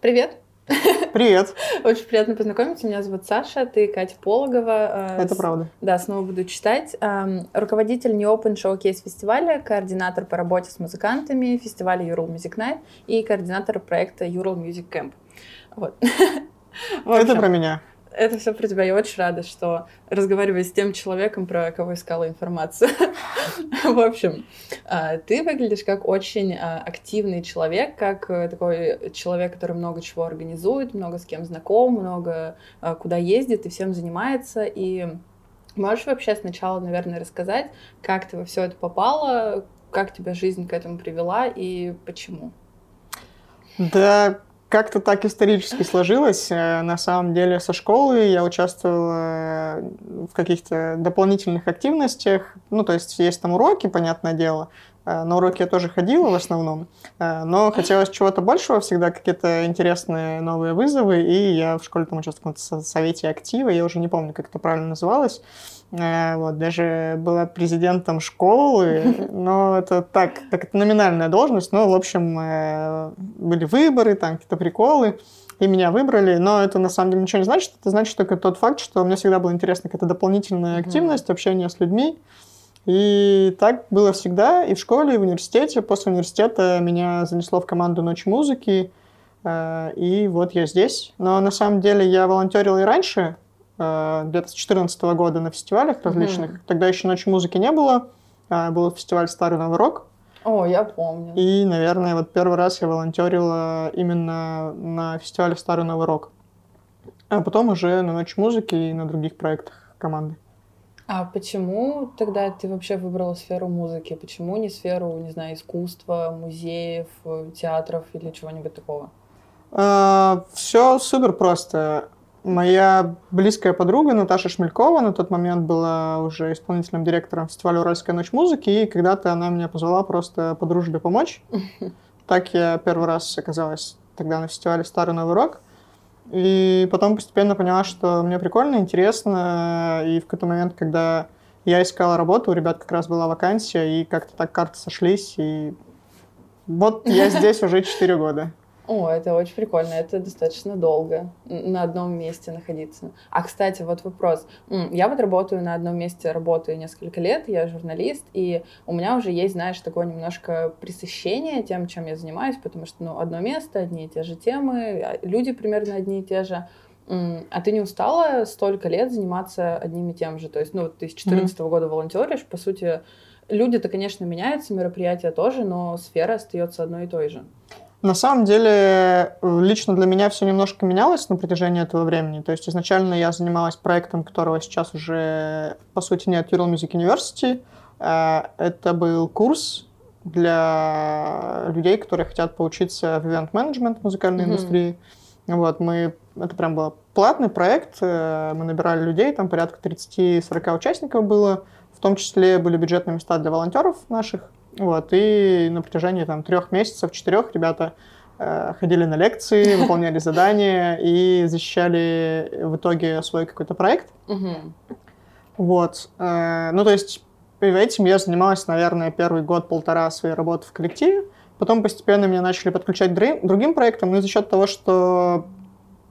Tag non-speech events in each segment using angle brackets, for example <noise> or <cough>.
Привет! Привет! <laughs> Очень приятно познакомиться. Меня зовут Саша, ты Катя Пологова. Э, Это правда. Да, снова буду читать. Эм, руководитель New Open Showcase фестиваля, координатор по работе с музыкантами фестиваля Ural Music Night и координатор проекта Ural Music Camp. Вот. <laughs> Это про меня это все про тебя. Я очень рада, что разговариваю с тем человеком, про кого искала информацию. <laughs> В общем, а, ты выглядишь как очень а, активный человек, как э, такой человек, который много чего организует, много с кем знаком, много а, куда ездит и всем занимается. И можешь вообще сначала, наверное, рассказать, как ты во все это попала, как тебя жизнь к этому привела и почему? Да, как-то так исторически сложилось. Э, на самом деле со школы я участвовал э, в каких-то дополнительных активностях. Ну, то есть есть там уроки, понятное дело. Э, на уроки я тоже ходила в основном. Но хотелось чего-то большего, всегда какие-то интересные новые вызовы. И я в школе там участвовал в совете актива. Я уже не помню, как это правильно называлось. Э, вот, даже была президентом школы, <laughs> но это так, так это номинальная должность, но, в общем, э, были выборы, там какие-то приколы, и меня выбрали, но это на самом деле ничего не значит, это значит только тот факт, что мне всегда было интересно какая-то дополнительная активность, общение с людьми, и так было всегда и в школе, и в университете. После университета меня занесло в команду «Ночь музыки», э, и вот я здесь. Но на самом деле я волонтерил и раньше, где-то с 2014 года на фестивалях различных. Mm-hmm. Тогда еще ночи музыки не было. А, был фестиваль «Старый Новый Рок». О, я помню. И, наверное, вот первый раз я волонтерила именно на фестивале «Старый Новый Рок». А потом уже на Ночь музыки и на других проектах команды. А почему тогда ты вообще выбрала сферу музыки? Почему не сферу, не знаю, искусства, музеев, театров или чего-нибудь такого? А, все супер просто. Моя близкая подруга Наташа Шмелькова на тот момент была уже исполнительным директором фестиваля «Уральская ночь музыки», и когда-то она меня позвала просто по дружбе помочь. <laughs> Так я первый раз оказалась тогда на фестивале «Старый Новый Рок». И потом постепенно поняла, что мне прикольно, интересно. И в какой-то момент, когда я искала работу, у ребят как раз была вакансия, и как-то так карты сошлись, и вот я <laughs> здесь уже 4 года. О, это очень прикольно, это достаточно долго на одном месте находиться. А, кстати, вот вопрос. Я вот работаю на одном месте, работаю несколько лет, я журналист, и у меня уже есть, знаешь, такое немножко присыщение тем, чем я занимаюсь, потому что, ну, одно место, одни и те же темы, а, люди примерно одни и те же. А ты не устала столько лет заниматься одним и тем же? То есть, ну, ты с 2014 mm-hmm. года волонтеришь, по сути, люди-то, конечно, меняются, мероприятия тоже, но сфера остается одной и той же. На самом деле, лично для меня все немножко менялось на протяжении этого времени. То есть изначально я занималась проектом, которого сейчас уже, по сути, нет, Ural Music University. Э, это был курс для людей, которые хотят поучиться в ивент-менеджмент музыкальной mm-hmm. индустрии. Вот, мы, это прям был платный проект, э, мы набирали людей, там порядка 30-40 участников было, в том числе были бюджетные места для волонтеров наших, вот, и на протяжении там трех месяцев, четырех ребята э, ходили на лекции, <laughs> выполняли задания и защищали в итоге свой какой-то проект. Вот. Э, ну, то есть этим я занималась, наверное, первый год-полтора своей работы в коллективе. Потом постепенно меня начали подключать другим проектам, и за счет того, что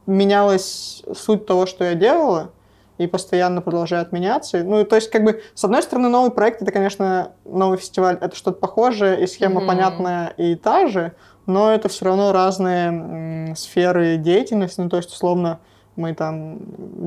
менялась суть того, что я делала, и постоянно продолжают меняться. Ну, то есть, как бы, с одной стороны, новый проект — это, конечно, новый фестиваль, это что-то похожее, и схема mm-hmm. понятная и та же, но это все равно разные сферы деятельности. Ну, то есть, условно, мы там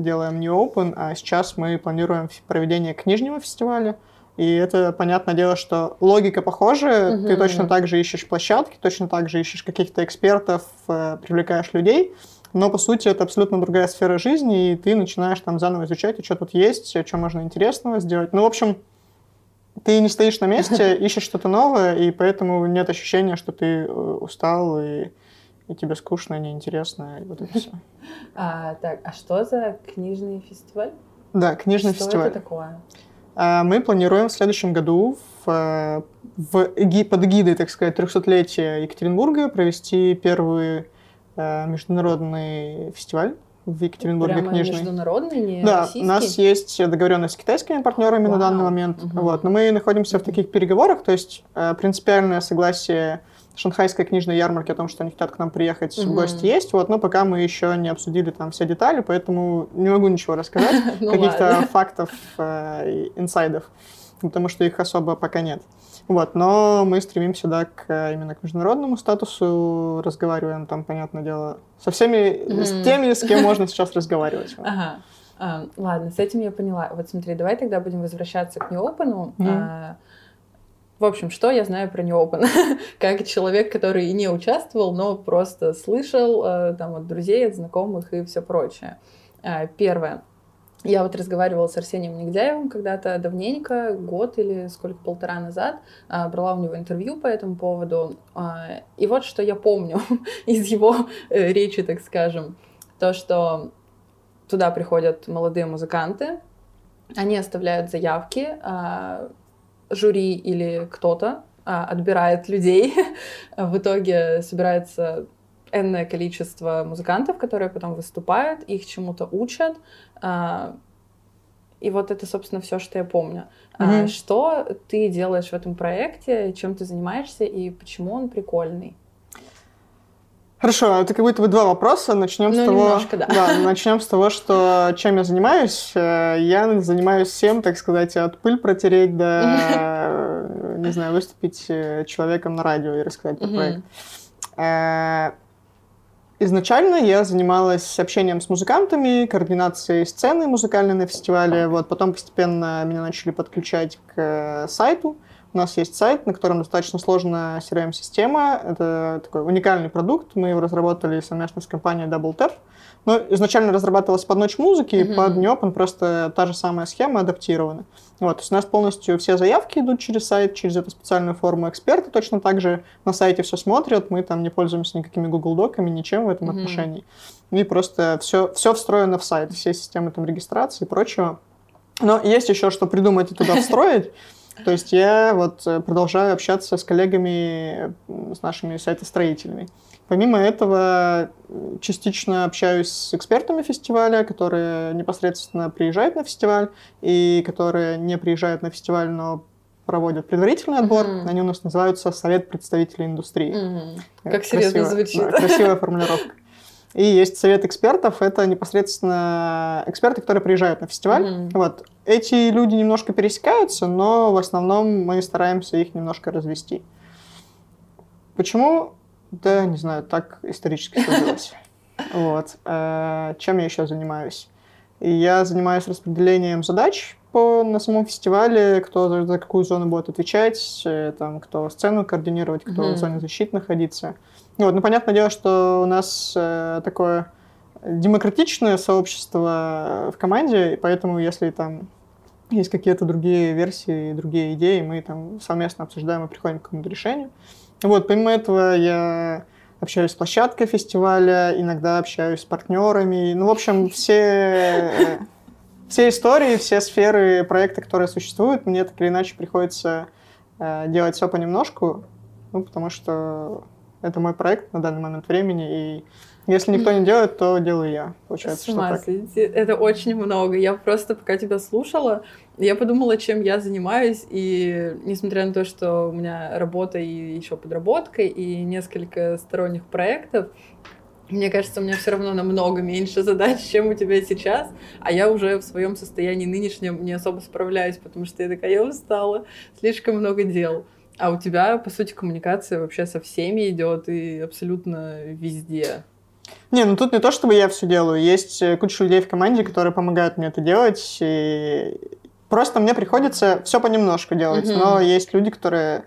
делаем New Open, а сейчас мы планируем проведение книжного фестиваля, и это, понятное дело, что логика похожая, mm-hmm. ты точно так же ищешь площадки, точно так же ищешь каких-то экспертов, э, привлекаешь людей, но по сути это абсолютно другая сфера жизни, и ты начинаешь там заново изучать, а что тут есть, что можно интересного сделать. Ну, в общем, ты не стоишь на месте, <laughs> ищешь что-то новое, и поэтому нет ощущения, что ты э, устал и, и тебе скучно, неинтересно, и вот это все. <laughs> А, так, а что за книжный фестиваль? Да, книжный что фестиваль. Что это такое? А, мы планируем в следующем году в, э, в, под гидой, так сказать, 300-летия Екатеринбурга провести первую Э, международный фестиваль в Екатеринбурге Прямо книжный. международный, не Да, российский? у нас есть договоренность с китайскими партнерами Вау. на данный момент. Угу. Вот, но мы находимся в таких переговорах, то есть э, принципиальное согласие шанхайской книжной ярмарки о том, что они хотят к нам приехать mm-hmm. в гости есть, вот, но пока мы еще не обсудили там все детали, поэтому не могу ничего рассказать, <laughs> ну каких-то фактов, э, инсайдов, потому что их особо пока нет. Вот, но мы стремимся, да, к, именно к международному статусу, разговариваем там, понятное дело, со всеми, mm-hmm. с теми, с кем можно <laughs> сейчас разговаривать. Ага. А, ладно, с этим я поняла. Вот смотри, давай тогда будем возвращаться к. Mm. А, в общем, что я знаю про Open? <laughs> как человек, который не участвовал, но просто слышал а, там от друзей, от знакомых и все прочее. А, первое. Я вот разговаривала с Арсением Негдяевым когда-то давненько, год или сколько, полтора назад, а, брала у него интервью по этому поводу. А, и вот что я помню <laughs> из его э, речи, так скажем, то, что Туда приходят молодые музыканты, они оставляют заявки, а, жюри или кто-то отбирает людей. <laughs> В итоге собирается энное количество музыкантов, которые потом выступают, их чему-то учат. А, и вот это, собственно, все, что я помню. Mm-hmm. Что ты делаешь в этом проекте, чем ты занимаешься и почему он прикольный? Хорошо, это как будто бы два вопроса. Начнем ну, с того, немножко, да. да, начнем с того, что чем я занимаюсь. Э, я занимаюсь всем, так сказать, от пыль протереть до, <laughs> не знаю, выступить э, человеком на радио и рассказать про проект. Э, изначально я занималась общением с музыкантами, координацией сцены музыкальной на фестивале. Вот потом постепенно меня начали подключать к сайту. У нас есть сайт, на котором достаточно сложная CRM-система. Это такой уникальный продукт. Мы его разработали совместно с компанией Double Tap. Но изначально разрабатывалась под ночь музыки, mm-hmm. под Neopen просто та же самая схема адаптирована. Вот, то есть у нас полностью все заявки идут через сайт, через эту специальную форму эксперты точно так же на сайте все смотрят, мы там не пользуемся никакими Google Доками, ничем в этом mm-hmm. отношении. И просто все, все встроено в сайт, все системы там регистрации и прочего. Но есть еще что придумать и туда встроить. То есть я вот э, продолжаю общаться с коллегами, с нашими сайтостроителями. Помимо этого, частично общаюсь с экспертами фестиваля, которые непосредственно приезжают на фестиваль и которые не приезжают на фестиваль, но проводят предварительный отбор. Mm-hmm. Они у нас называются Совет представителей индустрии. Mm-hmm. Как серьезно звучит. Да, красивая формулировка. И есть совет экспертов, это непосредственно эксперты, которые приезжают на фестиваль. Mm-hmm. Вот. Эти люди немножко пересекаются, но в основном мы стараемся их немножко развести. Почему? Да, не знаю, так исторически сложилось. <laughs> Вот. Э, чем я еще занимаюсь? Я занимаюсь распределением задач по, на самом фестивале, кто за, за какую зону будет отвечать, э, там, кто сцену координировать, кто mm-hmm. в зоне защиты находиться. Вот, ну, понятное дело, что у нас э, такое демократичное сообщество в команде, и поэтому если там есть какие-то другие версии, другие идеи, мы там совместно обсуждаем и приходим к какому-то решению. Вот, помимо этого я общаюсь с площадкой фестиваля, иногда общаюсь с партнерами. Ну, в общем, все, все истории, все сферы проекта, которые существуют, мне так или иначе приходится э, делать все понемножку, ну, потому что это мой проект на данный момент времени, и если никто не делает, то делаю я. Получается, С ума что так. Это очень много. Я просто, пока тебя слушала, я подумала, чем я занимаюсь, и несмотря на то, что у меня работа и еще подработка, и несколько сторонних проектов, мне кажется, у меня все равно намного меньше задач, <laughs> чем у тебя сейчас, а я уже в своем состоянии нынешнем не особо справляюсь, потому что я такая, я устала, слишком много дел. А у тебя, по сути, коммуникация вообще со всеми идет и абсолютно везде. Не, ну тут не то, чтобы я все делаю. Есть э, куча людей в команде, которые помогают мне это делать. И просто мне приходится все понемножку делать. Mm-hmm. Но есть люди, которые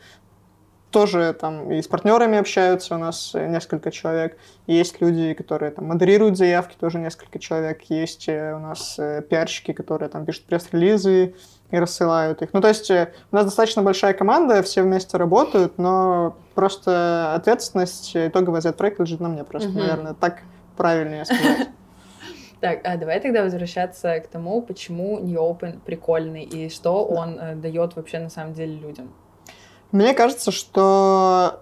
тоже там и с партнерами общаются, у нас э, несколько человек. Есть люди, которые там модерируют заявки, тоже несколько человек. Есть э, у нас пиарщики, которые там пишут пресс-релизы, и рассылают их. Ну, то есть э, у нас достаточно большая команда, все вместе работают, но просто ответственность, итоговая за этот проект лежит на мне просто, угу. наверное, так правильнее сказать. <laughs> Так, а давай тогда возвращаться к тому, почему New Open прикольный и что он э, дает вообще на самом деле людям. Мне кажется, что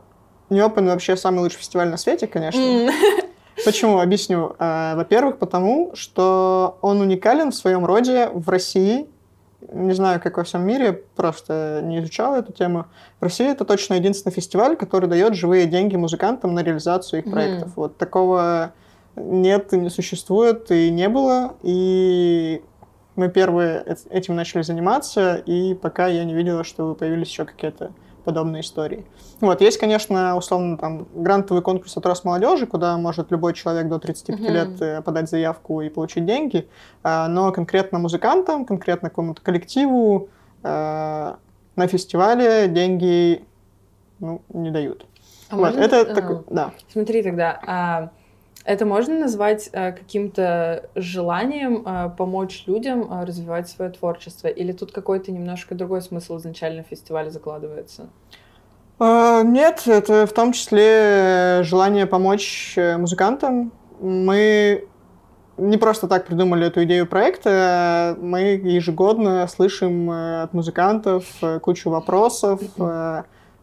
New Open вообще самый лучший фестиваль на свете, конечно. Mm. <laughs> Почему? Объясню. Э, во-первых, потому что он уникален в своем роде в России не знаю, как во всем мире, просто не изучал эту тему. В России это точно единственный фестиваль, который дает живые деньги музыкантам на реализацию их проектов. Mm. Вот такого нет, не существует и не было. И мы первые этим начали заниматься, и пока я не видела, что появились еще какие-то подобные истории. Вот, есть, конечно, условно, там, грантовый конкурс от Росмолодежи, куда может любой человек до 35 mm-hmm. лет э, подать заявку и получить деньги, а, но конкретно музыкантам, конкретно какому-то коллективу э, на фестивале деньги ну, не дают. А вот, можно... это а, так, да. Смотри тогда, а это можно назвать э, каким-то желанием э, помочь людям э, развивать свое творчество? Или тут какой-то немножко другой смысл изначально фестиваля закладывается? Uh, нет, это в том числе желание помочь музыкантам. Мы не просто так придумали эту идею проекта. Мы ежегодно слышим от музыкантов кучу вопросов,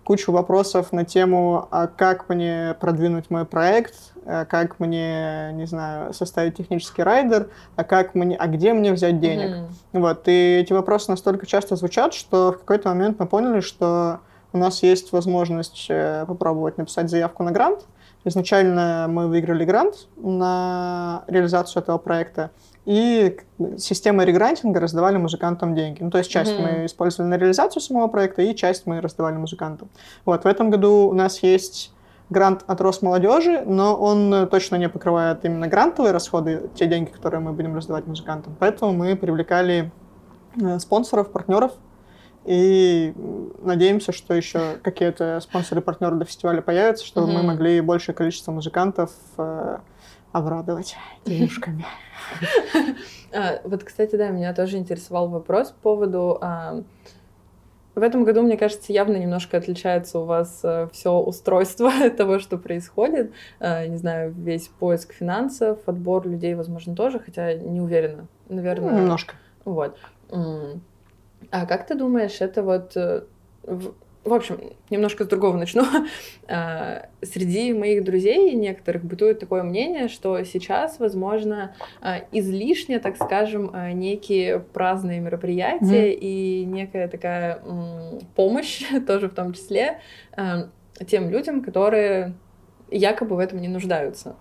кучу вопросов на тему, а как мне продвинуть мой проект, а как мне, не знаю, составить технический райдер, а как мне, а где мне взять денег. Mm-hmm. Вот, и эти вопросы настолько часто звучат, что в какой-то момент мы поняли, что у нас есть возможность э, попробовать написать заявку на грант. Изначально мы выиграли грант на реализацию этого проекта, и системой регрантинга раздавали музыкантам деньги. Ну, то есть часть mm-hmm. мы использовали на реализацию самого проекта, и часть мы раздавали музыкантам. Вот, в этом году у нас есть грант от Росмолодежи, но он точно не покрывает именно грантовые расходы, те деньги, которые мы будем раздавать музыкантам. Поэтому мы привлекали э, спонсоров, партнеров, и надеемся, что еще какие-то спонсоры-партнеры до фестиваля появятся, чтобы mm-hmm. мы могли большее количество музыкантов э, обрадовать денежками. <laughs> А, вот, кстати, да, меня тоже интересовал вопрос по поводу... В этом году, мне кажется, явно немножко отличается у вас э, все устройство <laughs> того, что происходит. А, не знаю, весь поиск финансов, отбор людей, возможно, тоже, хотя не уверена. Наверное. Немножко. Вот. А как ты думаешь, это вот э, в общем, немножко с другого начну. <laughs> А, среди моих друзей некоторых бытует такое мнение, что сейчас, возможно, а, излишне, так скажем, а, некие праздные мероприятия mm. и некая такая помощь, <laughs> тоже в том числе, тем людям, которые якобы в этом не нуждаются.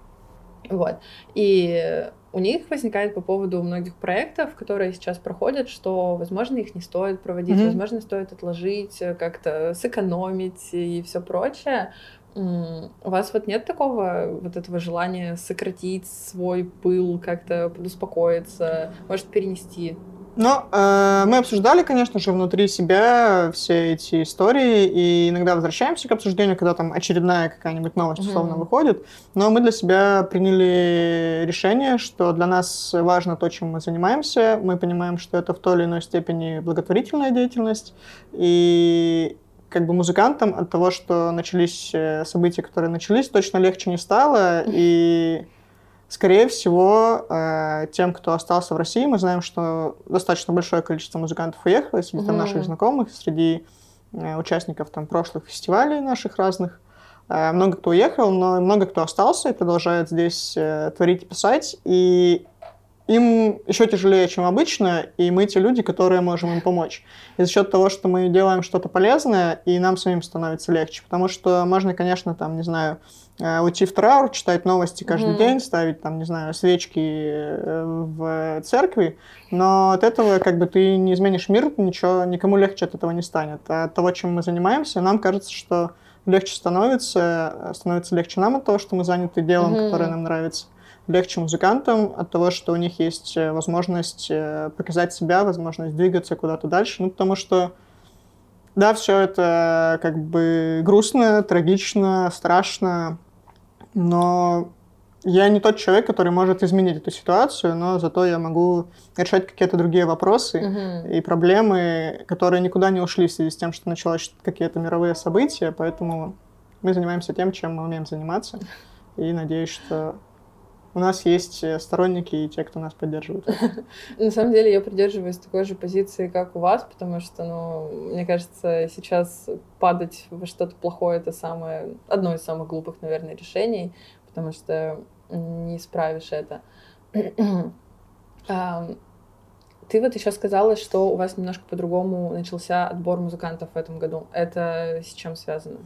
Вот. И у них возникает по поводу многих проектов, которые сейчас проходят, что, возможно, их не стоит проводить, mm-hmm. возможно, стоит отложить, э, как-то сэкономить и все прочее. У вас вот нет такого вот этого желания сократить свой пыл, как-то подуспокоиться, может перенести? Но э, мы обсуждали, конечно же, внутри себя все эти истории, и иногда возвращаемся к обсуждению, когда там очередная какая-нибудь новость условно mm-hmm. выходит. Но мы для себя приняли решение, что для нас важно то, чем мы занимаемся. Мы понимаем, что это в той или иной степени благотворительная деятельность, и как бы музыкантам от того, что начались э, события, которые начались, точно легче не стало, и Скорее всего, э, тем, кто остался в России, мы знаем, что достаточно большое количество музыкантов уехало среди там, наших знакомых, среди э, участников там, прошлых фестивалей наших разных. Э, много кто уехал, но много кто остался и продолжает здесь творить и писать. И им еще тяжелее, чем обычно, и мы те люди, которые можем им помочь. И за счет того, что мы делаем что-то полезное, и нам самим становится легче. Потому что можно, конечно, там, не знаю, уйти в траур, читать новости каждый mm. день, ставить там, не знаю, свечки э, в церкви, но от этого как бы ты не изменишь мир, ничего, никому легче от этого не станет. А от того, чем мы занимаемся, нам кажется, что легче становится, э, становится легче нам от того, что мы заняты делом, mm. которое нам нравится, легче музыкантам от того, что у них есть возможность показать себя, возможность двигаться куда-то дальше, ну, потому что да, все это как бы грустно, трагично, страшно, но я не тот человек, который может изменить эту ситуацию, но зато я могу решать какие-то другие вопросы uh-huh. и проблемы, которые никуда не ушли в связи с тем, что началось какие-то мировые события, поэтому мы занимаемся тем, чем мы умеем заниматься, и надеюсь, что у нас есть э, сторонники и те, кто нас поддерживают. <laughs> На самом деле я придерживаюсь такой же позиции, как у вас, потому что, ну, мне кажется, сейчас падать во что-то плохое это самое одно из самых глупых, наверное, решений, потому что не исправишь это. <clears throat> ты вот еще сказала, что у вас немножко по-другому начался отбор музыкантов в этом году. Это с чем связано?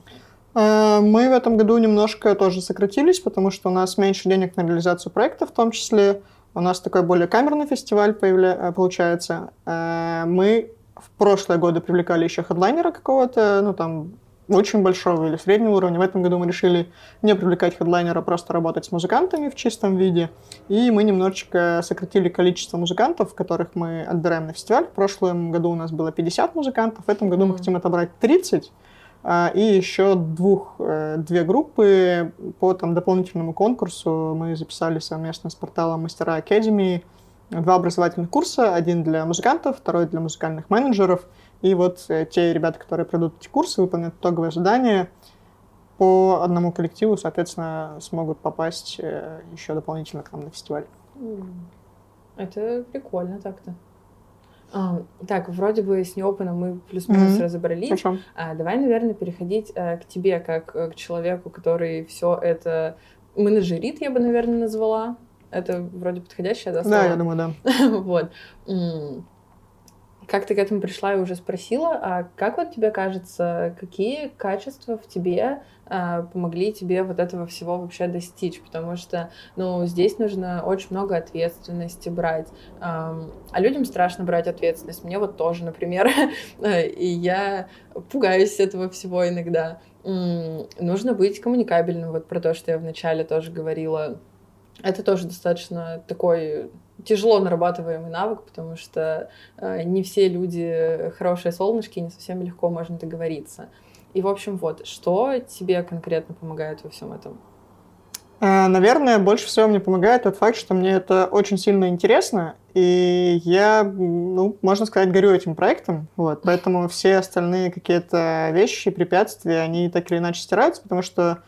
А, мы в этом году немножко тоже сократились, потому что у нас меньше денег на реализацию проекта в том числе. У нас такой более камерный фестиваль появля... Э, получается. А, мы в прошлые годы привлекали еще хедлайнера какого-то, ну там очень большого или среднего уровня. В этом году мы решили не привлекать хедлайнера, просто работать с музыкантами в чистом виде. И мы немножечко сократили количество музыкантов, которых мы отбираем на фестиваль. В прошлом году у нас было 50 музыкантов, в этом году мы хотим отобрать 30. А, и еще двух, э, две группы по там, дополнительному конкурсу мы записали совместно с порталом Мастера Академии два образовательных курса, один для музыкантов, второй для музыкальных менеджеров. И вот э, те ребята, которые пройдут эти курсы, выполнят итоговое задание, по одному коллективу, соответственно, смогут попасть э, еще дополнительно к нам на фестиваль. Это прикольно так-то. Так, вроде бы с неопытом мы плюс-минус mm-hmm. разобрались. А, давай, наверное, переходить а, к тебе, как а, к человеку, который все это менеджерит, я бы, наверное, назвала. Это вроде подходящее, да, слово? Да, я думаю, да. <laughs> вот. Как ты к этому пришла и уже спросила, а как вот тебе кажется, какие качества в тебе помогли тебе вот этого всего вообще достичь? Потому что, ну, здесь нужно очень много ответственности брать, а, а людям страшно брать ответственность. Мне вот тоже, например, <laughs> и я пугаюсь этого всего иногда. Нужно быть коммуникабельным, вот про то, что я вначале тоже говорила. Это тоже достаточно такой тяжело нарабатываемый навык, потому что э, не все люди хорошие солнышки, не совсем легко можно договориться. И, в общем, вот, что тебе конкретно помогает во всем этом? Э, наверное, больше всего мне помогает тот факт, что мне это очень сильно интересно, и я, ну, можно сказать, горю этим проектом, вот, <laughs> поэтому все остальные какие-то вещи, препятствия, они так или иначе стираются, потому что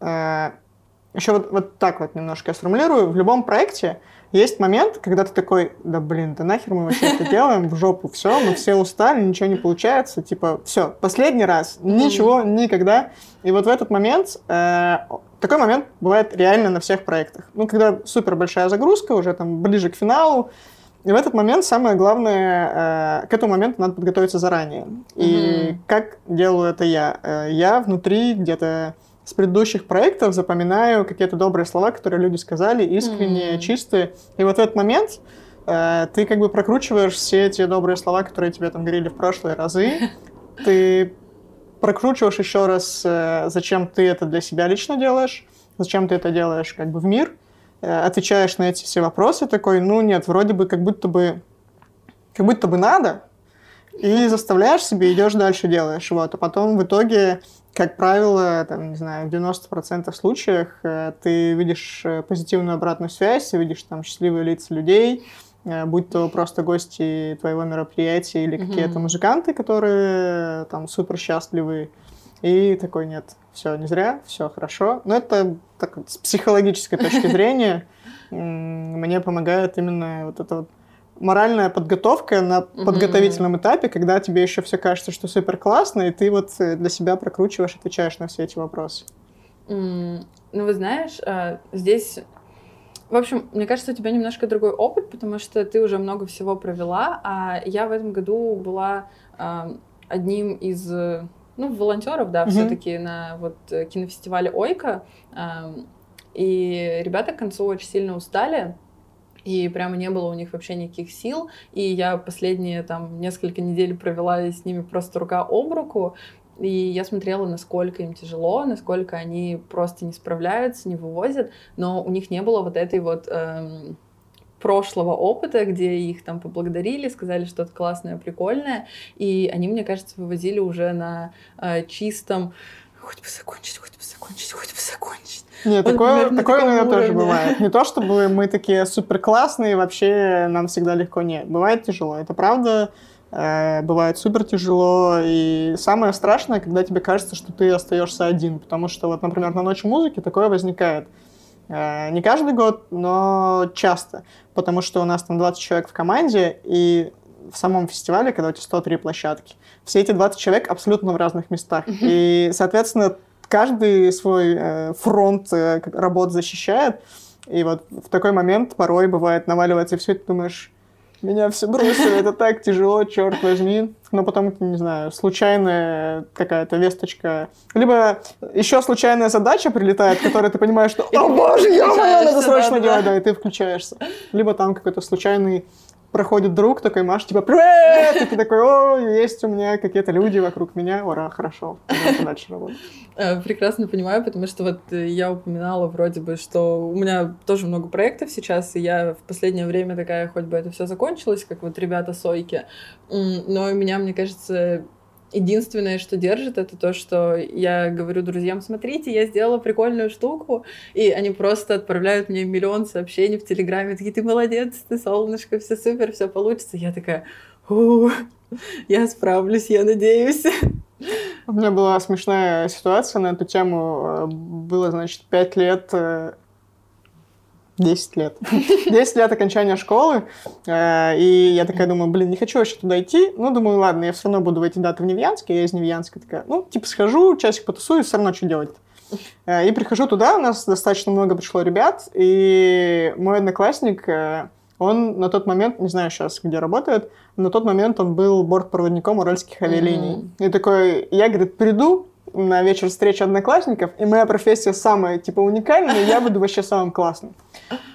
э, еще вот, вот так вот немножко я сформулирую, в любом проекте есть момент, когда ты такой, да блин, да нахер мы вообще это делаем, в жопу, все, мы все устали, ничего не получается, типа, все, последний раз, ничего, никогда. И вот в этот момент, э, такой момент бывает реально на всех проектах. Ну, когда супер большая загрузка, уже там ближе к финалу, и в этот момент самое главное, э, к этому моменту надо подготовиться заранее. И mm-hmm. как делаю это я? Э, я внутри где-то с предыдущих проектов запоминаю какие-то добрые слова, которые люди сказали, искренние, mm-hmm. чистые. И вот в этот момент э, ты как бы прокручиваешь все эти добрые слова, которые тебе там говорили в прошлые разы. <laughs> Ты прокручиваешь еще раз, э, зачем ты это для себя лично делаешь, зачем ты это делаешь как бы в мир, э, отвечаешь на эти все вопросы такой, ну нет, вроде бы как будто бы как будто бы надо, и заставляешь себе, идешь дальше делаешь. Вот. А потом в итоге как правило, там, не знаю, в 90% случаях э, ты видишь э, позитивную обратную связь, ты видишь там счастливые лица людей, э, будь то просто гости твоего мероприятия или mm-hmm. какие-то музыканты, которые там супер счастливы. И такой, нет, все не зря, все хорошо. Но это так, с психологической точки <laughs> зрения мне помогает именно вот это вот моральная подготовка на mm-hmm. подготовительном этапе, когда тебе еще все кажется, что супер классно, и ты вот э, для себя прокручиваешь, отвечаешь на все эти вопросы. Mm, ну, вы знаешь, а, здесь в общем, мне кажется, у тебя немножко другой опыт, потому что ты уже много всего провела, а я в этом году была э, одним из ну, волонтеров, да, mm-hmm. все-таки на вот кинофестивале Ойка. Э, и ребята к концу очень сильно устали, и прямо не было у них вообще никаких сил. И я последние там несколько недель провела с ними просто рука об руку, и я смотрела, насколько им тяжело, насколько они просто не справляются, не вывозят, но у них не было вот этой вот эм, прошлого опыта, где их там поблагодарили, сказали что-то классное, прикольное, и они, мне кажется, вывозили уже на э, чистом хоть бы закончить, хоть бы закончить, хоть бы закончить. Нет, вот, такое, такое у меня тоже бывает. Не то, чтобы мы такие супер классные, вообще нам всегда легко. Нет, бывает тяжело. Это правда. Э, бывает супер тяжело. И самое страшное, когда тебе кажется, что ты остаешься один. Потому что, вот, например, на ночь музыки такое возникает. Э, не каждый год, но часто. Потому что у нас там 20 человек в команде, и в самом фестивале, когда у тебя 103 площадки, все эти 20 человек абсолютно в разных местах. И, соответственно, каждый свой э, фронт э, работ защищает. И вот в такой момент порой бывает наваливается, и все, ты думаешь, Меня все бросили, это так тяжело, черт возьми. Но потом, не знаю, случайная какая-то весточка. Либо еще случайная задача прилетает, которая ты понимаешь, что «О боже, я надо срочно делать!» Да, и ты включаешься. Либо там какой-то случайный проходит друг, такой Маш, типа, привет! И ты такой, о, есть у меня какие-то люди вокруг меня, ура, хорошо, <laughs> дальше работать. Э, прекрасно понимаю, потому что вот я упоминала вроде бы, что у меня тоже много проектов сейчас, и я в последнее время такая, хоть бы это все закончилось, как вот ребята Сойки, но меня, мне кажется, Единственное, что держит, это то, что я говорю друзьям, смотрите, я сделала прикольную штуку, и они просто отправляют мне миллион сообщений в Телеграме, такие, ты молодец, ты солнышко, все супер, все получится. Я такая, я справлюсь, я надеюсь. У меня была смешная ситуация на эту тему. Было, значит, пять лет э, 10 лет. <laughs> 10 лет окончания школы. Э, и я такая думаю, блин, не хочу вообще туда идти. Ну, думаю, ладно, я все равно буду в эти даты в Невьянске. Я из Невьянска такая, ну, типа схожу, часик потусую, все равно что делать э, И прихожу туда, у нас достаточно много пришло ребят, и мой одноклассник, э, он на тот момент, не знаю сейчас, где работает, на тот момент он был бортпроводником уральских авиалиний. Mm-hmm. И такой, я, говорит, приду, на вечер встречи одноклассников, и моя профессия самая, типа, уникальная, я буду вообще самым классным.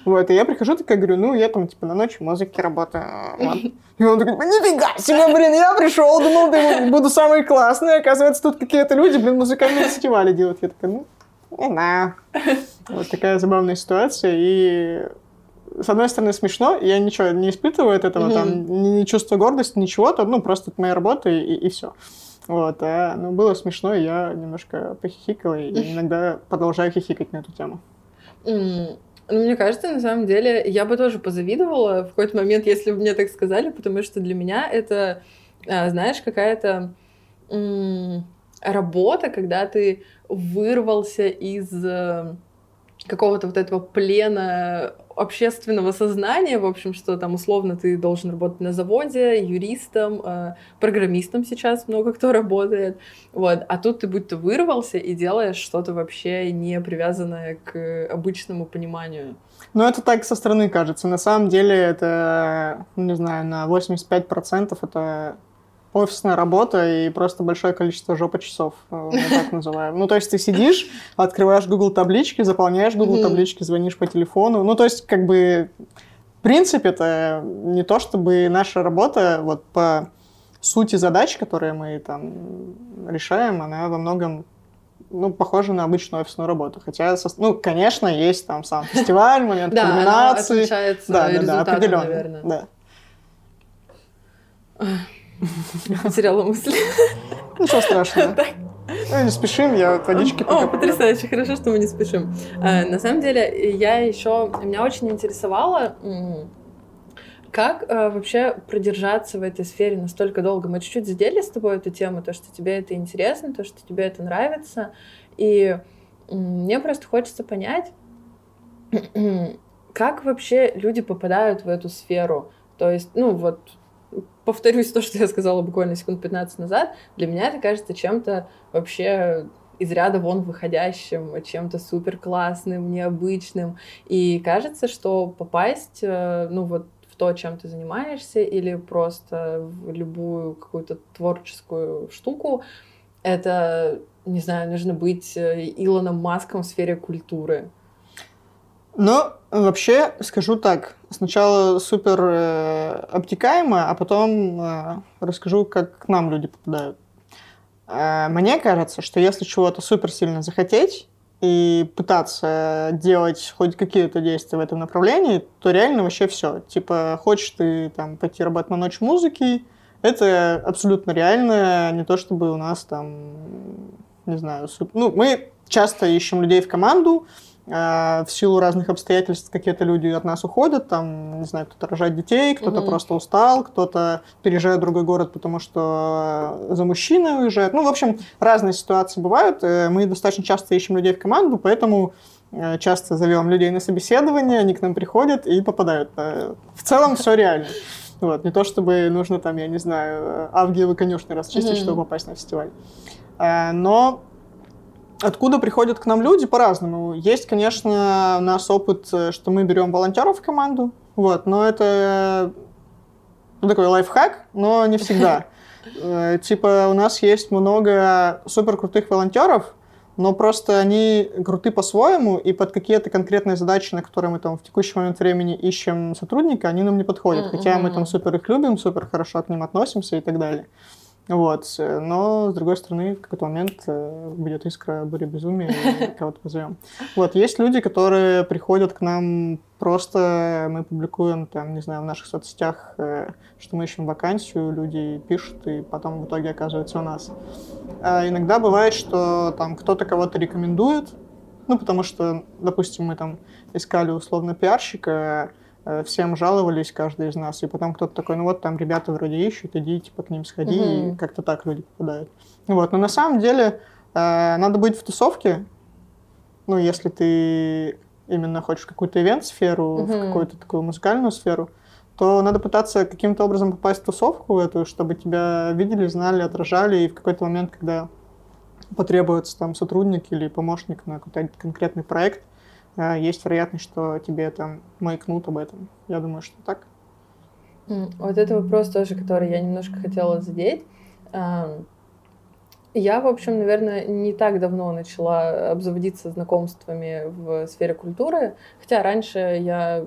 Вот, и я прихожу, такая говорю, ну, я там, типа, на ночь музыки работаю. Вот. И он такой, нифига себе, блин, я пришел, думал, ты буду самый классный, оказывается, тут какие-то люди, блин, музыкальные фестивали делают. Я такая, ну, не знаю. Вот такая забавная ситуация, и с одной стороны, смешно, я ничего не испытываю от этого, там, не чувствую гордости, ничего, то, ну, просто это моя работа, и, и все. Вот, а, ну, было смешно, и я немножко похихикала, и <laughs> иногда продолжаю хихикать на эту тему. Ну, мне кажется, на самом деле, я бы тоже позавидовала в какой-то момент, если бы мне так сказали, потому что для меня это, а, знаешь, какая-то работа, когда ты вырвался из э, какого-то вот этого плена общественного сознания, в общем, что там условно ты должен работать на заводе, юристом, э, программистом сейчас много кто работает, вот, а тут ты будто вырвался и делаешь что-то вообще не привязанное к обычному пониманию. Ну, это так со стороны кажется. На самом деле это, не знаю, на 85% это офисная работа и просто большое количество жопа часов, э, мы так называем. Ну, то есть ты сидишь, открываешь Google таблички, заполняешь Google таблички, звонишь по телефону. Ну, то есть как бы в принципе это не то, чтобы наша работа вот по сути задач, которые мы там решаем, она во многом ну, похоже на обычную офисную работу. Хотя, ну, конечно, есть там сам фестиваль, момент кульминации. Да, да, да, определенно. Да. <laughs> Потеряла мысль. Ничего страшного. Ну, не спешим, я водички О, потрясающе, хорошо, что мы не спешим. А, на самом деле, я еще... Меня очень интересовало, как э, вообще продержаться в этой сфере настолько долго? Мы чуть-чуть задели с тобой эту тему, то, что тебе это интересно, то, что тебе это нравится. И мне просто хочется понять, <clears throat> как вообще люди попадают в эту сферу. То есть, ну вот повторюсь то, что я сказала буквально секунд 15 назад, для меня это кажется чем-то вообще из ряда вон выходящим, чем-то супер классным, необычным. И кажется, что попасть, э, ну вот в то, чем ты занимаешься, или просто в любую какую-то творческую штуку, это, не знаю, нужно быть э, Илоном Маском в сфере культуры. Но вообще скажу так. Сначала супер э, обтекаемо, а потом э, расскажу, как к нам люди попадают. Э, мне кажется, что если чего-то супер сильно захотеть и пытаться делать хоть какие-то действия в этом направлении, то реально вообще все. Типа, хочешь ты там пойти работать на ночь музыки, это абсолютно реально, не то чтобы у нас там, не знаю, суп... ну, мы часто ищем людей в команду, в силу разных обстоятельств какие-то люди от нас уходят, там, не знаю, кто-то рожает детей, кто-то mm-hmm. просто устал, кто-то переезжает в другой город, потому что за мужчиной уезжает. Ну, в общем, разные ситуации бывают. Э, мы достаточно часто ищем людей в команду, поэтому э, часто зовем людей на собеседование, они к нам приходят и попадают. Э, в целом все реально. Вот, не то чтобы нужно там, я не знаю, авгиевы конюшни расчистить, mm-hmm. чтобы попасть на фестиваль. Но Откуда приходят к нам люди по-разному. Есть, конечно, у нас опыт, что мы берем волонтеров в команду, вот, но это Ну, такой лайфхак, но не всегда. <laughs> Э, типа, у нас есть много супер крутых волонтеров, но просто они круты по-своему, и под какие-то конкретные задачи, на которые мы там в текущий момент времени ищем сотрудника, они нам не подходят. Хотя мы там супер их любим, супер хорошо к ним относимся и так далее. Вот. Но, с другой стороны, в какой-то момент э, будет искра буря безумия, и <laughs> кого-то позовем. Вот. Есть люди, которые приходят к нам просто, мы публикуем, там, не знаю, в наших соцсетях, э, что мы ищем вакансию, люди пишут, и потом в итоге оказывается у нас. А иногда бывает, что там кто-то кого-то рекомендует, ну, потому что, допустим, мы там искали условно пиарщика, всем жаловались, каждый из нас, и потом кто-то такой, ну вот там ребята вроде ищут, иди, типа, к ним сходи, угу. и как-то так люди попадают. Вот, но на самом деле э, надо быть в тусовке, ну, если ты именно хочешь какую-то ивент-сферу, угу. в какую-то такую музыкальную сферу, то надо пытаться каким-то образом попасть в тусовку эту, чтобы тебя видели, знали, отражали, и в какой-то момент, когда потребуется там сотрудник или помощник на какой-то конкретный проект, а, есть вероятность, что тебе там маякнут об этом. Я думаю, что так. Вот это вопрос тоже, который я немножко хотела задеть. Я, в общем, наверное, не так давно начала обзаводиться знакомствами в сфере культуры, хотя раньше я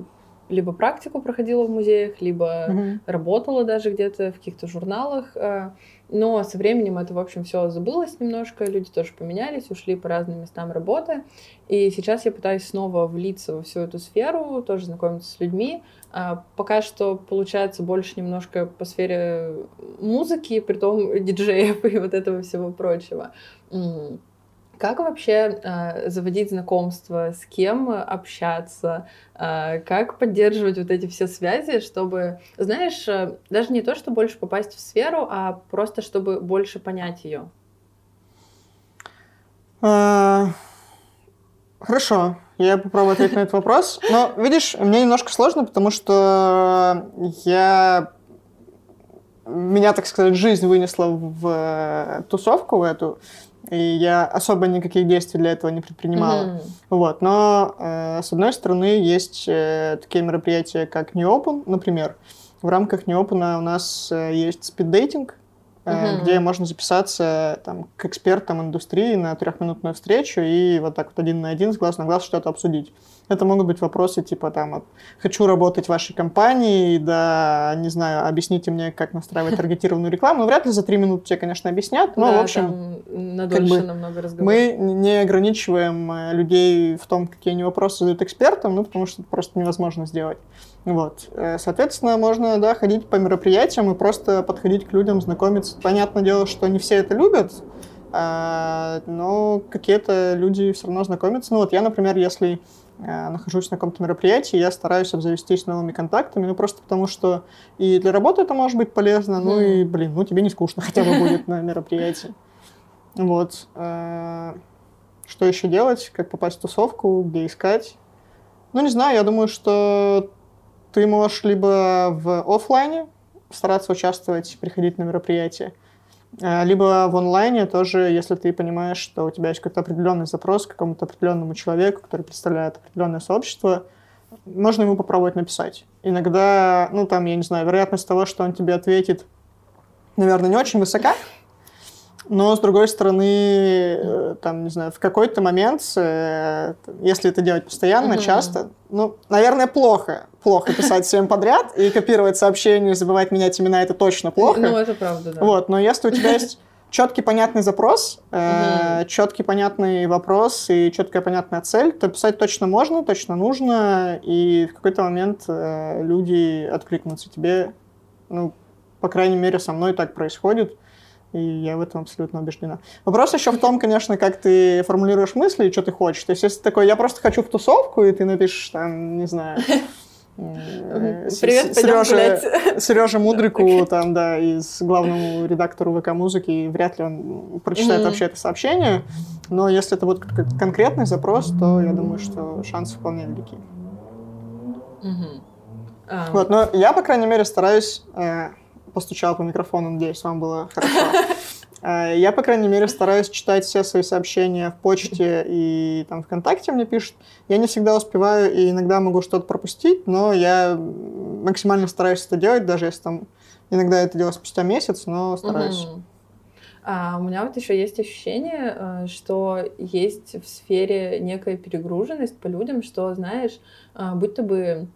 либо практику проходила в музеях, либо mm-hmm. работала даже где-то в каких-то журналах. Но со временем это, в общем, все забылось немножко, люди тоже поменялись, ушли по разным местам работы. И сейчас я пытаюсь снова влиться во всю эту сферу, тоже знакомиться с людьми. А, пока что получается больше немножко по сфере музыки, при том диджеев и вот этого всего прочего. Как вообще э, заводить знакомства, с кем общаться, э, как поддерживать вот эти все связи, чтобы, знаешь, э, даже не то, что больше попасть в сферу, а просто чтобы больше понять ее? А, хорошо, я попробую ответить на этот вопрос. Но, видишь, мне немножко сложно, потому что я меня, так сказать, жизнь вынесла в э, тусовку в эту и я особо никаких действий для этого не предпринимала. Mm-hmm. Вот. Но, э, с одной стороны, есть э, такие мероприятия, как New Open, например. В рамках New Open у нас э, есть спиддейтинг, mm-hmm. где можно записаться там, к экспертам индустрии на трехминутную встречу и вот так вот один на один, с глаз на глаз что-то обсудить. Это могут быть вопросы типа там «хочу работать в вашей компании», да, не знаю, объясните мне, как настраивать таргетированную рекламу. Ну, вряд ли за три минуты тебе, конечно, объяснят, но, да, в общем, как бы, намного мы не ограничиваем э, людей в том, какие они вопросы задают экспертам, ну, потому что это просто невозможно сделать. Вот. Э, соответственно, можно, да, ходить по мероприятиям и просто подходить к людям, знакомиться. Понятное дело, что не все это любят, а, но какие-то люди все равно знакомятся. Ну вот я, например, если Э, нахожусь на каком-то мероприятии, я стараюсь обзавестись новыми контактами, ну просто потому что и для работы это может быть полезно, ну и, блин, ну тебе не скучно хотя бы будет на мероприятии. Вот. Э, что еще делать? Как попасть в тусовку? Где искать? Ну, не знаю, я думаю, что ты можешь либо в офлайне стараться участвовать, приходить на мероприятия, Э, либо в онлайне тоже, если ты понимаешь, что у тебя есть какой-то определенный запрос к какому-то определенному человеку, который представляет определенное сообщество, можно ему попробовать написать. Иногда, ну там, я не знаю, вероятность того, что он тебе ответит, наверное, не очень высока, но, с другой стороны, э, там, не знаю, в какой-то момент, э, если это делать постоянно, uh-huh. часто, ну, наверное, плохо. Плохо писать всем подряд и копировать сообщения, забывать менять имена, это точно плохо. Ну, это правда, да. Вот, но если у тебя есть четкий понятный запрос, э, четкий понятный вопрос и четкая понятная цель, то писать точно можно, точно нужно, и в какой-то момент э, люди откликнутся тебе. Ну, по крайней мере, со мной так происходит. И я в этом абсолютно убеждена. Вопрос еще в том, конечно, как ты формулируешь мысли и что ты хочешь. То есть, если такой, я просто хочу в тусовку, и ты напишешь там, не знаю, <laughs> Привет, Сережа, Сережа <laughs> Мудрику, там, да, из главному редактору ВК музыки, вряд ли он прочитает вообще это сообщение. Но если это будет конкретный запрос, то я думаю, что шансы вполне велики. Вот, но я, по крайней мере, стараюсь э, постучал по микрофону, надеюсь, вам было хорошо. Э, я, по крайней мере, стараюсь читать все свои сообщения в почте и там ВКонтакте мне пишут. Я не всегда успеваю и иногда могу что-то пропустить, но я максимально стараюсь это делать, даже если там Иногда это делаю спустя месяц, но стараюсь. Мгм. А у меня вот еще есть ощущение, э, что есть в сфере некая перегруженность по людям, что, знаешь, а, будто бы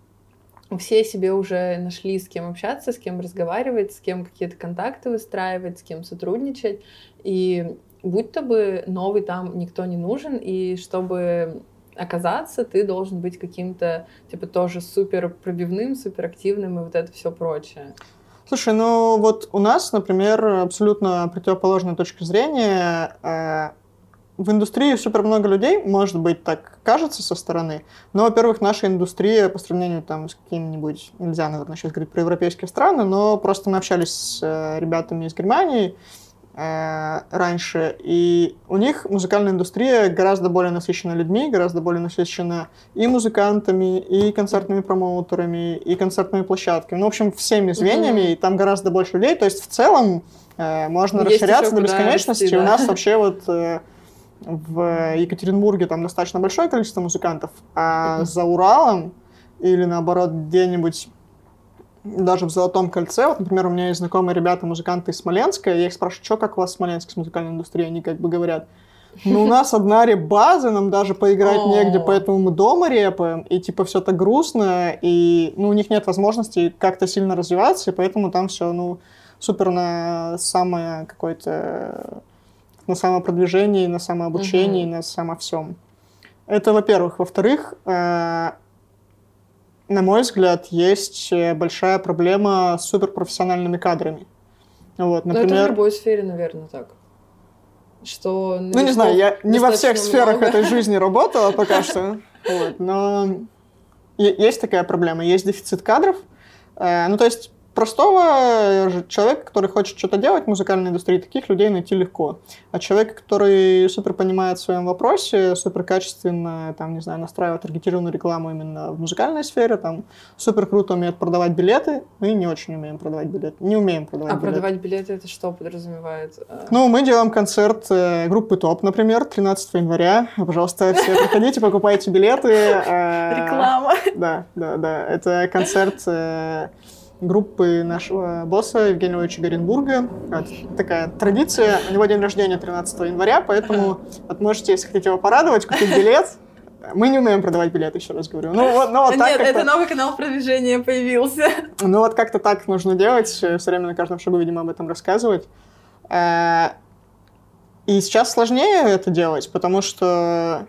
все себе уже нашли, с кем общаться, с кем разговаривать, с кем какие-то контакты выстраивать, с кем сотрудничать. И будто бы новый там никто не нужен, и чтобы оказаться, ты должен быть каким-то, типа, тоже супер пробивным, супер активным и вот это все прочее. Слушай, ну вот у нас, например, абсолютно противоположная точка зрения. В индустрии супер много людей, может быть, так кажется со стороны, но, во-первых, наша индустрия по сравнению там с какими-нибудь, нельзя, наверное, сейчас говорить про европейские страны, но просто мы общались с э, ребятами из Германии, э, раньше, и у них музыкальная индустрия гораздо более насыщена людьми, гораздо более насыщена и музыкантами, и концертными промоутерами, и концертными площадками. Ну, в общем, всеми звеньями, Мгм. и там гораздо больше людей. То есть, в целом, э, можно Есть расширяться до бесконечности. И у да. нас вообще вот э, в Екатеринбурге там достаточно большое количество музыкантов, а Мгм. за Уралом или наоборот где-нибудь даже в Золотом кольце, вот, например, у меня есть знакомые ребята, музыканты из Смоленска, я их спрашиваю, что как у вас в Смоленске с музыкальной индустрией, они как бы говорят, ну, у нас одна реп-база, нам даже поиграть негде, поэтому мы дома репаем, и типа все так грустно, и ну, у них нет возможности как-то сильно развиваться, и поэтому там все, ну, супер на самое какое-то, на самопродвижении, на самообучении, Мгм. на само всем. Это, во-первых. Во-вторых, э, на мой взгляд, есть э, большая проблема с суперпрофессиональными кадрами. Вот, Но Ну, это в например, любой сфере, наверное, так. Что ну не знаю, я не во всех сферах много. этой жизни работала <laughs> пока что, вот, но есть такая проблема, есть дефицит кадров. Э, Ну, то есть простого же человека, который хочет что-то делать в музыкальной индустрии, таких людей найти легко. А человек, который супер понимает в своем вопросе, супер качественно, там, не знаю, настраивает таргетированную рекламу именно в музыкальной сфере, там, супер круто умеет продавать билеты, мы не очень умеем продавать билеты, не умеем продавать А билеты. продавать билеты это что подразумевает? А, Ну, мы делаем концерт э, группы ТОП, например, 13 января. Пожалуйста, все <laughs> приходите, покупайте билеты. э, Реклама. Да, да, да. Это концерт э, группы нашего босса Евгения Львовича Горенбурга. Вот такая традиция. У него день рождения 13 января, поэтому вот можете, если хотите его порадовать, купить билет. Мы не умеем продавать билеты, еще раз говорю. Ну вот, ну, вот так Нет, это новый канал продвижения появился. ну вот как-то так нужно делать, все время на каждом шагу, видимо, об этом рассказывать. Э, И сейчас сложнее это делать, потому что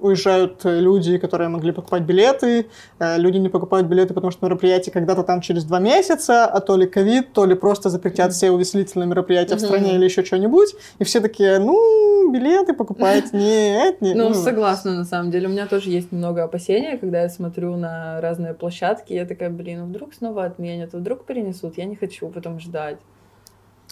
уезжают люди, которые могли покупать билеты, э, люди не покупают билеты, потому что мероприятие когда-то там через два месяца, а то ли ковид, то ли просто запретят все увеселительные мероприятия в стране или еще что-нибудь, и все такие, ну, билеты покупать, <laughs> нет, нет. Ну, согласна, на самом деле. У меня тоже есть немного опасения, когда я смотрю на разные площадки. Я такая, блин, ну вдруг снова отменят, а вдруг перенесут. Я не хочу потом ждать.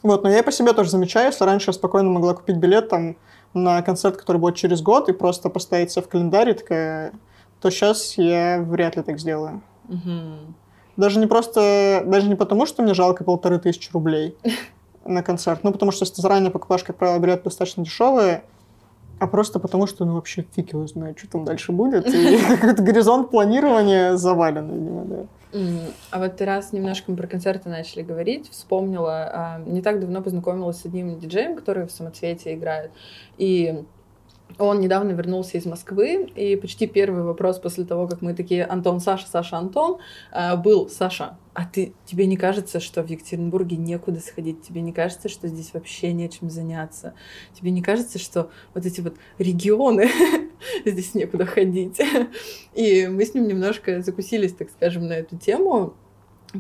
Вот, но я по себе тоже замечаю, если раньше я спокойно могла купить билет там на концерт, который будет через год, и просто поставить себе в календарь, такая, то сейчас я вряд ли так сделаю. Мгм. Даже не просто, даже не потому, что мне жалко полторы тысячи рублей <laughs> на концерт, ну, потому что если ты заранее покупаешь, как правило, билет достаточно дешевые, а просто потому, что, ну, вообще фиг его знает, что там дальше будет, и <laughs> какой-то горизонт планирования завален, видимо, да. А вот ты раз немножко мы про концерты начали говорить, вспомнила, а, не так давно познакомилась с одним диджеем, который в самоцвете играет, и он недавно вернулся из Москвы, и почти первый вопрос после того, как мы такие Антон, Саша, Саша, Антон, а, был Саша, а ты тебе не кажется, что в Екатеринбурге некуда сходить? Тебе не кажется, что здесь вообще нечем заняться? Тебе не кажется, что вот эти вот регионы <laughs> здесь некуда ходить? И мы с ним немножко закусились, так скажем, на эту тему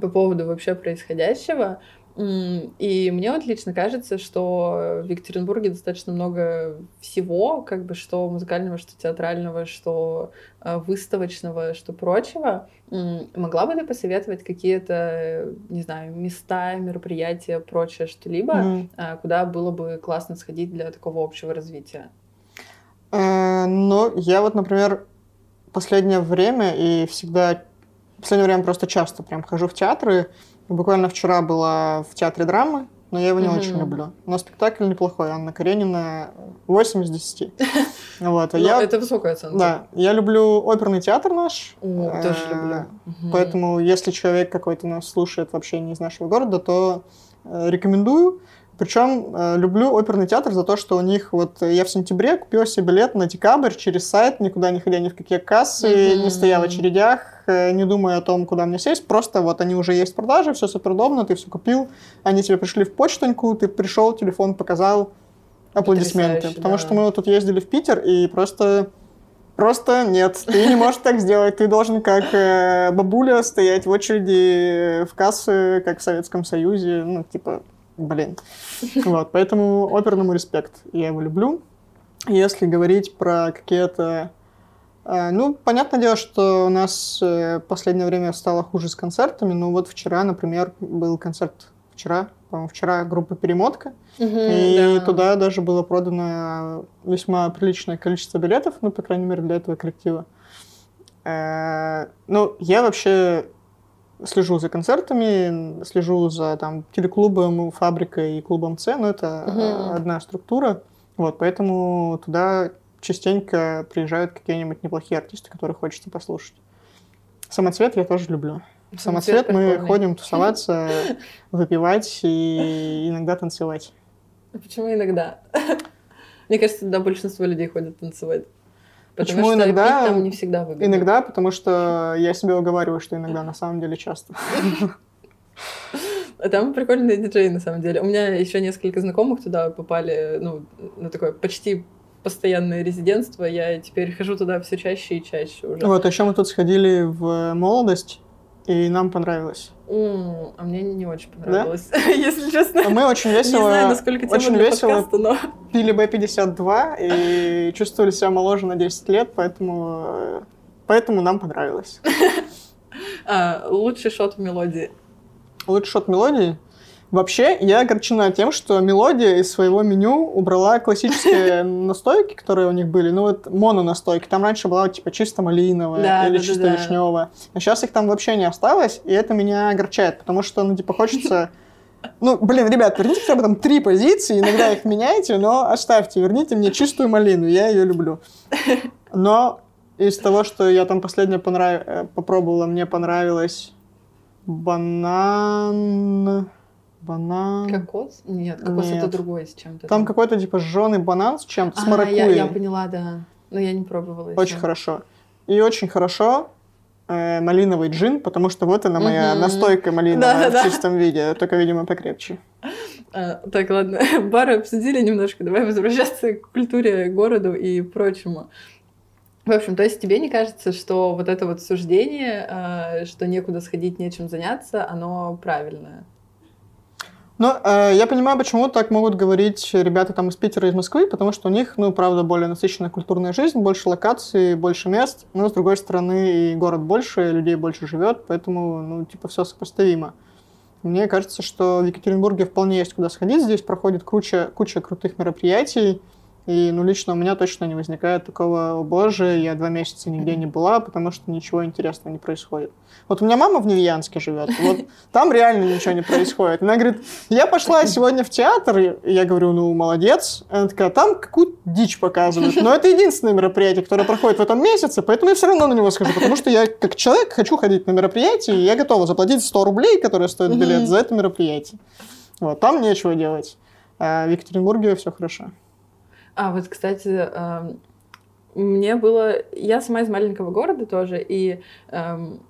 по поводу вообще происходящего. И мне вот лично кажется, что в Екатеринбурге достаточно много всего, как бы что музыкального, что театрального, что э, выставочного, что прочего. Могла бы ты посоветовать какие-то, не знаю, места, мероприятия, прочее, что-либо, э, куда было бы классно сходить для такого общего развития? Э, Ну, я вот, например, последнее время и всегда... В последнее время просто часто прям хожу в театры. Буквально вчера была в театре драмы, но я его не Мгм. очень люблю. Но спектакль неплохой. Анна Каренина 8 из 10. <laughs> Вот, а Ну, я, Это высокая оценка. да, я люблю оперный театр наш, О, тоже люблю. Поэтому, если человек какой-то нас слушает вообще не из нашего города, то э, рекомендую. Причем э, люблю оперный театр за то, что у них вот э, я в сентябре купила себе билет на декабрь через сайт, никуда не ходя ни в какие кассы, Мгм. не стоя в очередях, э, не думая о том, куда мне сесть. Просто вот они уже есть в продаже, все супер удобно, ты все купил, они тебе пришли в почтоньку, ты пришел, телефон показал, аплодисменты. Потрясающе, Потому да. что мы вот тут ездили в Питер и просто Просто нет, ты не можешь так сделать. Ты должен как бабуля стоять в очереди в кассы, как в Советском Союзе. Ну, типа, блин. Вот, поэтому оперному респект. Я его люблю. Если говорить про какие-то... э, ну, понятное дело, что у нас э, в последнее время стало хуже с концертами. Ну, вот вчера, например, был концерт вчера, по-моему, вчера группа «Перемотка». Мгм, И да. туда даже было продано весьма приличное количество билетов, ну, по крайней мере, для этого коллектива. Э, Ну, я вообще слежу за концертами, слежу за там телеклубом, фабрикой и клубом С, но это э, одна структура. Вот, поэтому туда частенько приезжают какие-нибудь неплохие артисты, которые хочется послушать. Самоцвет я тоже люблю. В Самоцвет мы ходим тусоваться, <laughs> выпивать и иногда танцевать. Почему иногда? <laughs> Мне кажется, туда большинство людей ходят танцевать. Потому Почему что иногда? там не всегда выгодно. Иногда, потому что я себе уговариваю, что иногда, на самом деле часто. <laughs> А Там прикольные диджеи, на самом деле. У меня еще несколько знакомых туда попали, ну, на такое почти постоянное резидентство. Я теперь хожу туда все чаще и чаще уже. Вот, еще мы тут сходили в молодость, и нам понравилось. М, А мне не очень понравилось, <laughs> если честно. А Мы очень Не знаю, весело, насколько тема очень для весело подкаста, но... пили Б-52 и <laughs> чувствовали себя моложе на 10 лет, поэтому, поэтому нам понравилось. <laughs> А, лучший шот в мелодии. Лучший шот мелодии? Вообще, я огорчена тем, что мелодия из своего меню убрала классические <laughs> настойки, которые у них были. Ну вот моно-настойки. Там раньше была типа чисто малиновая Да, или да, чисто да. вишневая. А сейчас их там вообще не осталось, и это меня огорчает, потому что, ну, типа, хочется... <laughs> Ну, блин, ребят, верните хотя бы там три позиции, иногда их меняйте, но оставьте, верните мне чистую малину, я ее люблю. <laughs> Но из того, что я там последнее понрав- э, попробовала, мне понравилось банан... Банан... Кокос? Нет, кокос Нет. это другой с чем-то. Там какой-то типа жженый банан с чем-то, с А, я, маракуйей. я поняла, да. Но я не пробовала Очень хорошо. И очень хорошо э, малиновый джин, потому что вот она моя Мгм. настойка малиновая Да-да-да. в чистом виде, только, видимо, покрепче. А, так, ладно, <laughs> бары обсудили немножко, давай возвращаться к культуре, городу и прочему. В общем, то есть тебе не кажется, что вот это вот суждение, а, что некуда сходить, нечем заняться, оно правильное? Но э, я понимаю, почему так могут говорить ребята там из Питера, из Москвы, потому что у них, ну, правда, более насыщенная культурная жизнь, больше локаций, больше мест, но, с другой стороны, и город больше, людей больше живет, поэтому, ну, типа, все сопоставимо. Мне кажется, что в Екатеринбурге вполне есть куда сходить, здесь проходит куча, куча крутых мероприятий, и, ну, лично у меня точно не возникает такого, о боже, я два месяца нигде не была, потому что ничего интересного не происходит. Вот у меня мама в Невьянске живет, вот там реально ничего не происходит. Она говорит, я пошла сегодня в театр, и я говорю, ну, молодец. Она такая, там какую-то дичь показывают. Но это единственное мероприятие, которое проходит в этом месяце, поэтому я все равно на него схожу, потому что я как человек хочу ходить на мероприятие, и я готова заплатить 100 рублей, которые стоят билет, за это мероприятие. Вот, там нечего делать. А в Екатеринбурге все хорошо. А вот, кстати, эм, мне было... Я сама из маленького города тоже, и эм,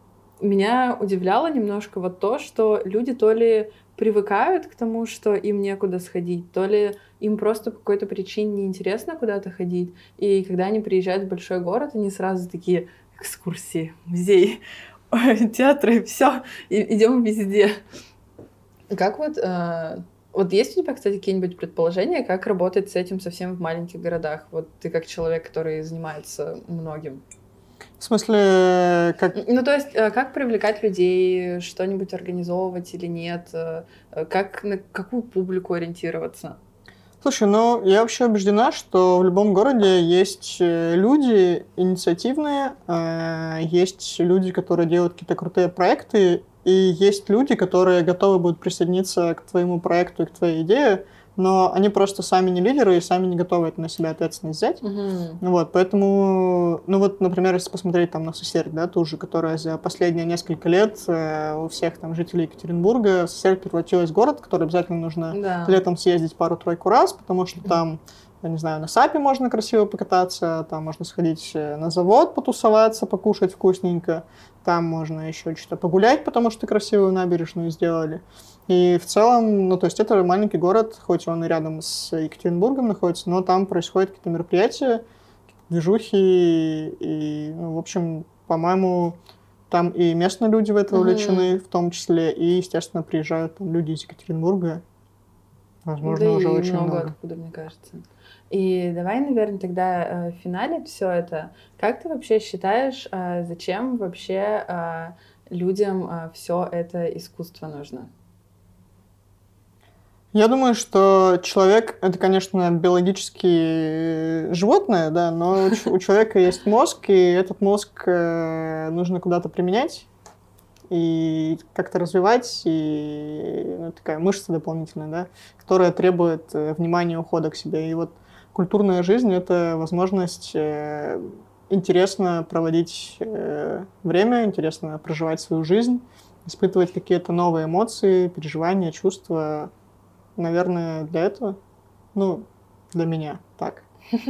меня удивляло немножко вот то, что люди то ли привыкают к тому, что им некуда сходить, то ли им просто по какой-то причине неинтересно куда-то ходить. И когда они приезжают в большой город, они сразу такие экскурсии, музей, <laughs> театры, все, идем везде. Как вот... э, вот есть у тебя, кстати, какие-нибудь предположения, как работать с этим совсем в маленьких городах? Вот ты как человек, который занимается многим. В смысле, как... Ну, то есть, э, как привлекать людей, что-нибудь организовывать или нет? э, э, Как на какую публику ориентироваться? Слушай, ну, я вообще убеждена, что в любом городе есть люди инициативные, есть люди, которые делают какие-то крутые проекты, и есть люди, которые готовы будут присоединиться к твоему проекту и к твоей идее, но они просто сами не лидеры и сами не готовы это на себя ответственность взять. Мгм. Вот, поэтому, ну вот, например, если посмотреть там на Сосерь, да, ту же, которая за последние несколько лет э, у всех там жителей Екатеринбурга, Сосерь превратилась в город, который обязательно нужно Да. летом съездить пару-тройку раз, потому что там, я не знаю, на САПе можно красиво покататься, там можно сходить э, на завод потусоваться, покушать вкусненько, там можно еще что-то погулять, потому что красивую набережную сделали. И в целом, ну, то есть это маленький город, хоть он и рядом с Екатеринбургом находится, но там происходят какие-то мероприятия, движухи, и, ну, в общем, по-моему, там и местные люди в это Мгм. увлечены, в том числе, и, естественно, приезжают там люди из Екатеринбурга, возможно, да уже и очень много, много. откуда, мне кажется. И давай, наверное, тогда э, финалить все это. Как ты вообще считаешь, э, зачем вообще э, людям все это искусство нужно? Я думаю, что человек — это, конечно, биологически животное, да, но у человека есть мозг, и этот мозг э, нужно куда-то применять и как-то развивать, и ну, такая мышца дополнительная, да, которая требует э, внимания ухода к себе. И вот культурная жизнь — это возможность э, интересно проводить э, время, интересно проживать свою жизнь, испытывать какие-то новые эмоции, переживания, чувства, наверное, для этого. Ну, для меня так. <laughs>